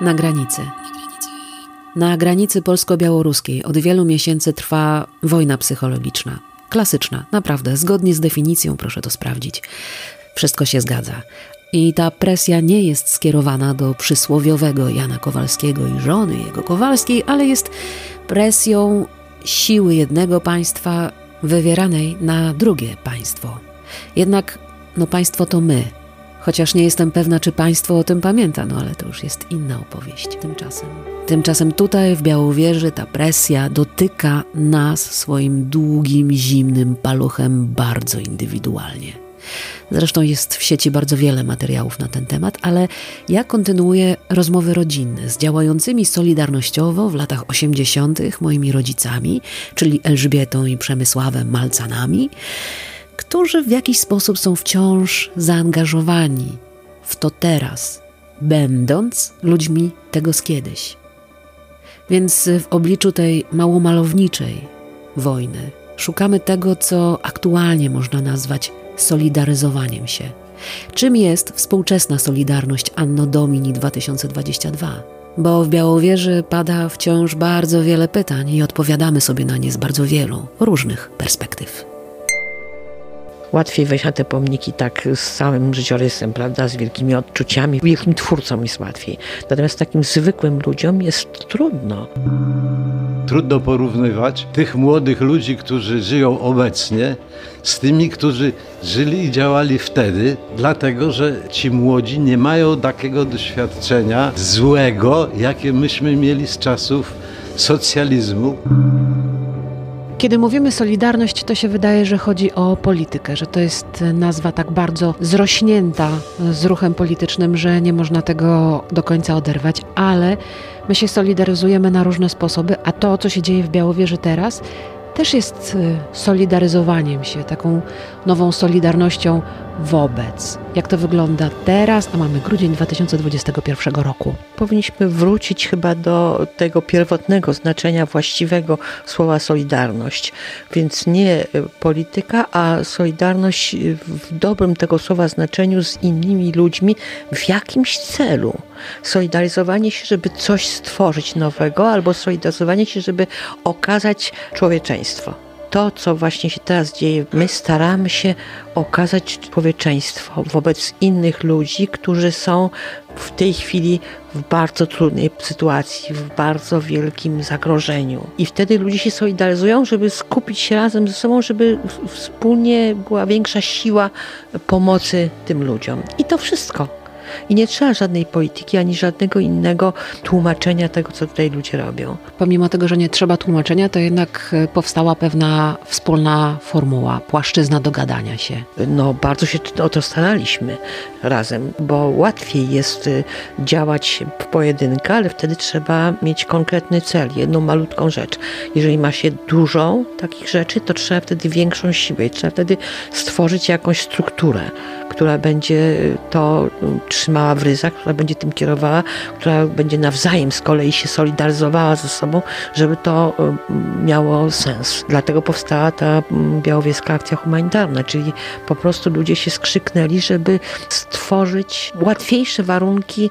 Na granicy. Na granicy polsko-białoruskiej od wielu miesięcy trwa wojna psychologiczna. Klasyczna, naprawdę, zgodnie z definicją, proszę to sprawdzić. Wszystko się zgadza. I ta presja nie jest skierowana do przysłowiowego Jana Kowalskiego i żony jego Kowalskiej, ale jest presją siły jednego państwa wywieranej na drugie państwo. Jednak, no państwo to my. Chociaż nie jestem pewna, czy państwo o tym pamięta, no ale to już jest inna opowieść. Tymczasem, tymczasem tutaj w Białowieży ta presja dotyka nas swoim długim, zimnym paluchem bardzo indywidualnie. Zresztą jest w sieci bardzo wiele materiałów na ten temat, ale ja kontynuuję rozmowy rodzinne z działającymi solidarnościowo w latach 80. moimi rodzicami, czyli Elżbietą i Przemysławem Malcanami, którzy w jakiś sposób są wciąż zaangażowani w to teraz, będąc ludźmi tego z kiedyś. Więc w obliczu tej małomalowniczej wojny szukamy tego, co aktualnie można nazwać solidaryzowaniem się. Czym jest współczesna Solidarność Anno Domini 2022? Bo w Białowieży pada wciąż bardzo wiele pytań i odpowiadamy sobie na nie z bardzo wielu różnych perspektyw łatwiej wejść na te pomniki tak z całym życiorysem, prawda, z wielkimi odczuciami. Wielkim twórcom jest łatwiej. Natomiast takim zwykłym ludziom jest trudno. Trudno porównywać tych młodych ludzi, którzy żyją obecnie, z tymi, którzy żyli i działali wtedy, dlatego że ci młodzi nie mają takiego doświadczenia złego, jakie myśmy mieli z czasów socjalizmu. Kiedy mówimy Solidarność, to się wydaje, że chodzi o politykę, że to jest nazwa tak bardzo zrośnięta z ruchem politycznym, że nie można tego do końca oderwać, ale my się solidaryzujemy na różne sposoby, a to, co się dzieje w Białowieży teraz, też jest y, solidaryzowaniem się, taką nową solidarnością wobec. Jak to wygląda teraz, a mamy grudzień 2021 roku? Powinniśmy wrócić chyba do tego pierwotnego znaczenia właściwego słowa solidarność. Więc nie polityka, a solidarność w dobrym tego słowa znaczeniu z innymi ludźmi w jakimś celu. Solidaryzowanie się, żeby coś stworzyć nowego, albo solidaryzowanie się, żeby okazać człowieczeństwo to, co właśnie się teraz dzieje, my staramy się okazać człowieczeństwo wobec innych ludzi, którzy są w tej chwili w bardzo trudnej sytuacji, w bardzo wielkim zagrożeniu. I wtedy ludzie się solidaryzują, żeby skupić się razem ze sobą, żeby wspólnie była większa siła pomocy tym ludziom. I to wszystko. I nie trzeba żadnej polityki ani żadnego innego tłumaczenia tego, co tutaj ludzie robią. Pomimo tego, że nie trzeba tłumaczenia, to jednak e, powstała pewna wspólna formuła, płaszczyzna dogadania się. No, bardzo się o to staraliśmy razem, bo łatwiej jest e, działać w pojedynkę, ale wtedy trzeba mieć konkretny cel, jedną malutką rzecz. Jeżeli ma się dużo takich rzeczy, to trzeba wtedy większą siłę, trzeba wtedy stworzyć jakąś strukturę która będzie to trzymała w ryzach, która będzie tym kierowała, która będzie nawzajem z kolei się solidaryzowała ze sobą, żeby to miało sens. Dlatego powstała ta białowieska akcja humanitarna, czyli po prostu ludzie się skrzyknęli, żeby stworzyć łatwiejsze warunki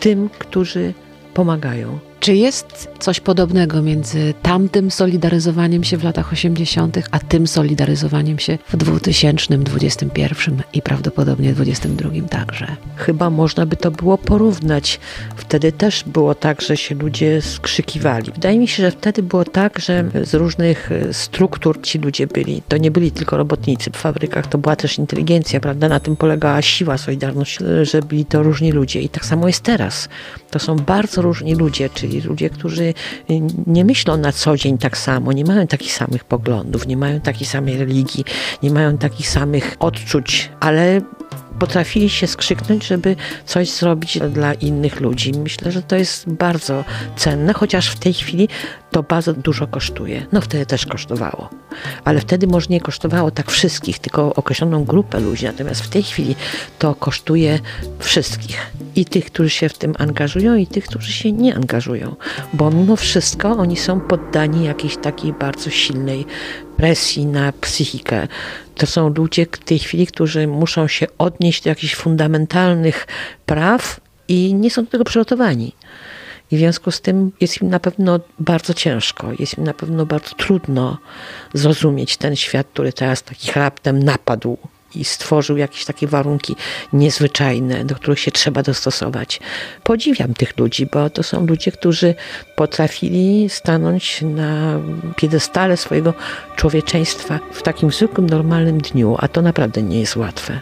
tym, którzy pomagają. Czy jest coś podobnego między tamtym solidaryzowaniem się w latach 80., a tym solidaryzowaniem się w 2021 i prawdopodobnie 2022 także? Chyba można by to było porównać. Wtedy też było tak, że się ludzie skrzykiwali. Wydaje mi się, że wtedy było tak, że z różnych struktur ci ludzie byli. To nie byli tylko robotnicy w fabrykach, to była też inteligencja, prawda? Na tym polegała siła, solidarność, że byli to różni ludzie. I tak samo jest teraz. To są bardzo różni ludzie, czyli ludzie, którzy nie myślą na co dzień tak samo, nie mają takich samych poglądów, nie mają takiej samej religii, nie mają takich samych odczuć, ale potrafili się skrzyknąć, żeby coś zrobić dla innych ludzi. Myślę, że to jest bardzo cenne, chociaż w tej chwili to bardzo dużo kosztuje. No wtedy też kosztowało, ale wtedy może nie kosztowało tak wszystkich, tylko określoną grupę ludzi. Natomiast w tej chwili to kosztuje wszystkich. I tych, którzy się w tym angażują, i tych, którzy się nie angażują. Bo mimo wszystko oni są poddani jakiejś takiej bardzo silnej presji na psychikę. To są ludzie w tej chwili, którzy muszą się odnieść do jakichś fundamentalnych praw, i nie są do tego przygotowani. I w związku z tym jest im na pewno bardzo ciężko, jest im na pewno bardzo trudno zrozumieć ten świat, który teraz takich raptem napadł i stworzył jakieś takie warunki niezwyczajne, do których się trzeba dostosować. Podziwiam tych ludzi, bo to są ludzie, którzy potrafili stanąć na piedestale swojego człowieczeństwa w takim zwykłym, normalnym dniu, a to naprawdę nie jest łatwe.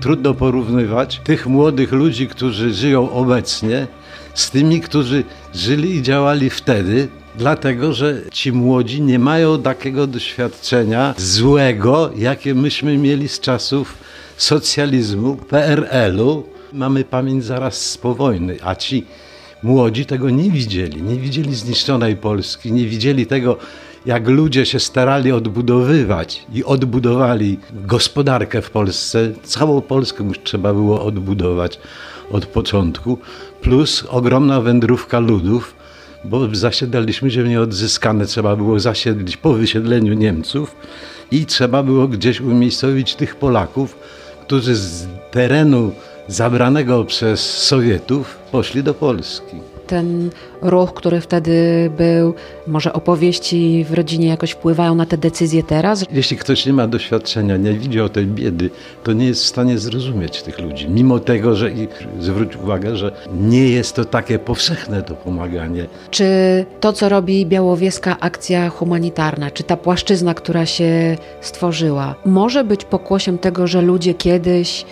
Trudno porównywać tych młodych ludzi, którzy żyją obecnie, z tymi, którzy żyli i działali wtedy, dlatego że ci młodzi nie mają takiego doświadczenia złego, jakie myśmy mieli z czasów socjalizmu, PRL-u. Mamy pamięć zaraz po wojny, a ci młodzi tego nie widzieli. Nie widzieli zniszczonej Polski, nie widzieli tego, jak ludzie się starali odbudowywać i odbudowali gospodarkę w Polsce. Całą Polskę już trzeba było odbudować od początku, plus ogromna wędrówka ludów, bo zasiedlaliśmy ziemię odzyskane, trzeba było zasiedlić po wysiedleniu Niemców i trzeba było gdzieś umiejscowić tych Polaków, którzy z terenu zabranego przez Sowietów poszli do Polski ten ruch, który wtedy był, może opowieści w rodzinie jakoś wpływają na te decyzje teraz? Jeśli ktoś nie ma doświadczenia, nie widział tej biedy, to nie jest w stanie zrozumieć tych ludzi. Mimo tego, że i zwróć uwagę, że nie jest to takie powszechne to pomaganie. Czy to, co robi Białowieska akcja humanitarna, czy ta płaszczyzna, która się stworzyła, może być pokłosiem tego, że ludzie kiedyś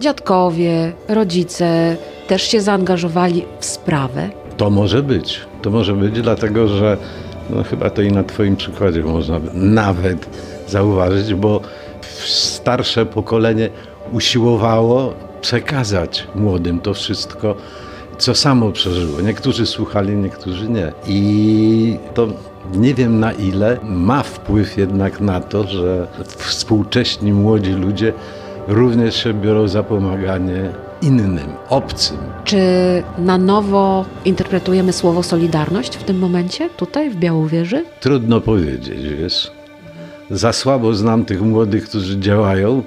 dziadkowie, rodzice też się zaangażowali w sprawę? To może być. To może być, dlatego że no, chyba to i na Twoim przykładzie można nawet zauważyć, bo starsze pokolenie usiłowało przekazać młodym to wszystko, co samo przeżyło. Niektórzy słuchali, niektórzy nie. I to nie wiem na ile ma wpływ jednak na to, że współcześni młodzi ludzie również się biorą za pomaganie innym, obcym. Czy na nowo interpretujemy słowo solidarność w tym momencie, tutaj w Białowieży? Trudno powiedzieć, wiesz. Za słabo znam tych młodych, którzy działają,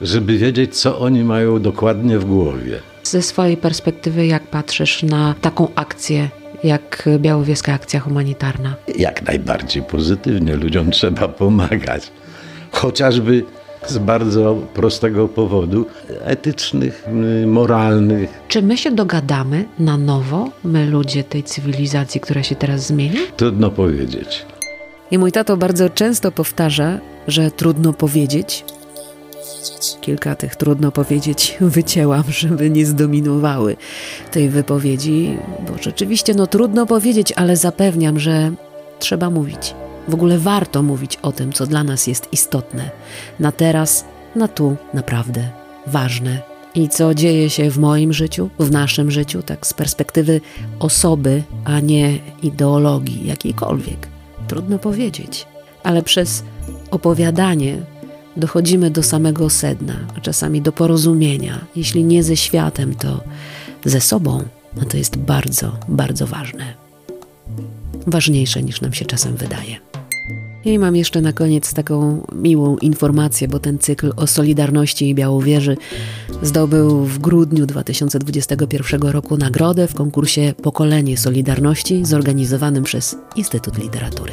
żeby wiedzieć, co oni mają dokładnie w głowie. Ze swojej perspektywy, jak patrzysz na taką akcję jak Białowieska Akcja Humanitarna? Jak najbardziej pozytywnie. Ludziom trzeba pomagać. Chociażby z bardzo prostego powodu etycznych, moralnych. Czy my się dogadamy na nowo, my ludzie tej cywilizacji, która się teraz zmienia? Trudno powiedzieć. I mój tato bardzo często powtarza, że trudno powiedzieć. Kilka tych trudno powiedzieć wycięłam, żeby nie zdominowały tej wypowiedzi, bo rzeczywiście no trudno powiedzieć, ale zapewniam, że trzeba mówić. W ogóle warto mówić o tym, co dla nas jest istotne, na teraz, na tu, naprawdę ważne. I co dzieje się w moim życiu, w naszym życiu, tak z perspektywy osoby, a nie ideologii jakiejkolwiek. Trudno powiedzieć, ale przez opowiadanie dochodzimy do samego sedna, a czasami do porozumienia. Jeśli nie ze światem, to ze sobą, a to jest bardzo, bardzo ważne. Ważniejsze niż nam się czasem wydaje. I mam jeszcze na koniec taką miłą informację, bo ten cykl o Solidarności i Białowieży zdobył w grudniu 2021 roku nagrodę w konkursie Pokolenie Solidarności zorganizowanym przez Instytut Literatury.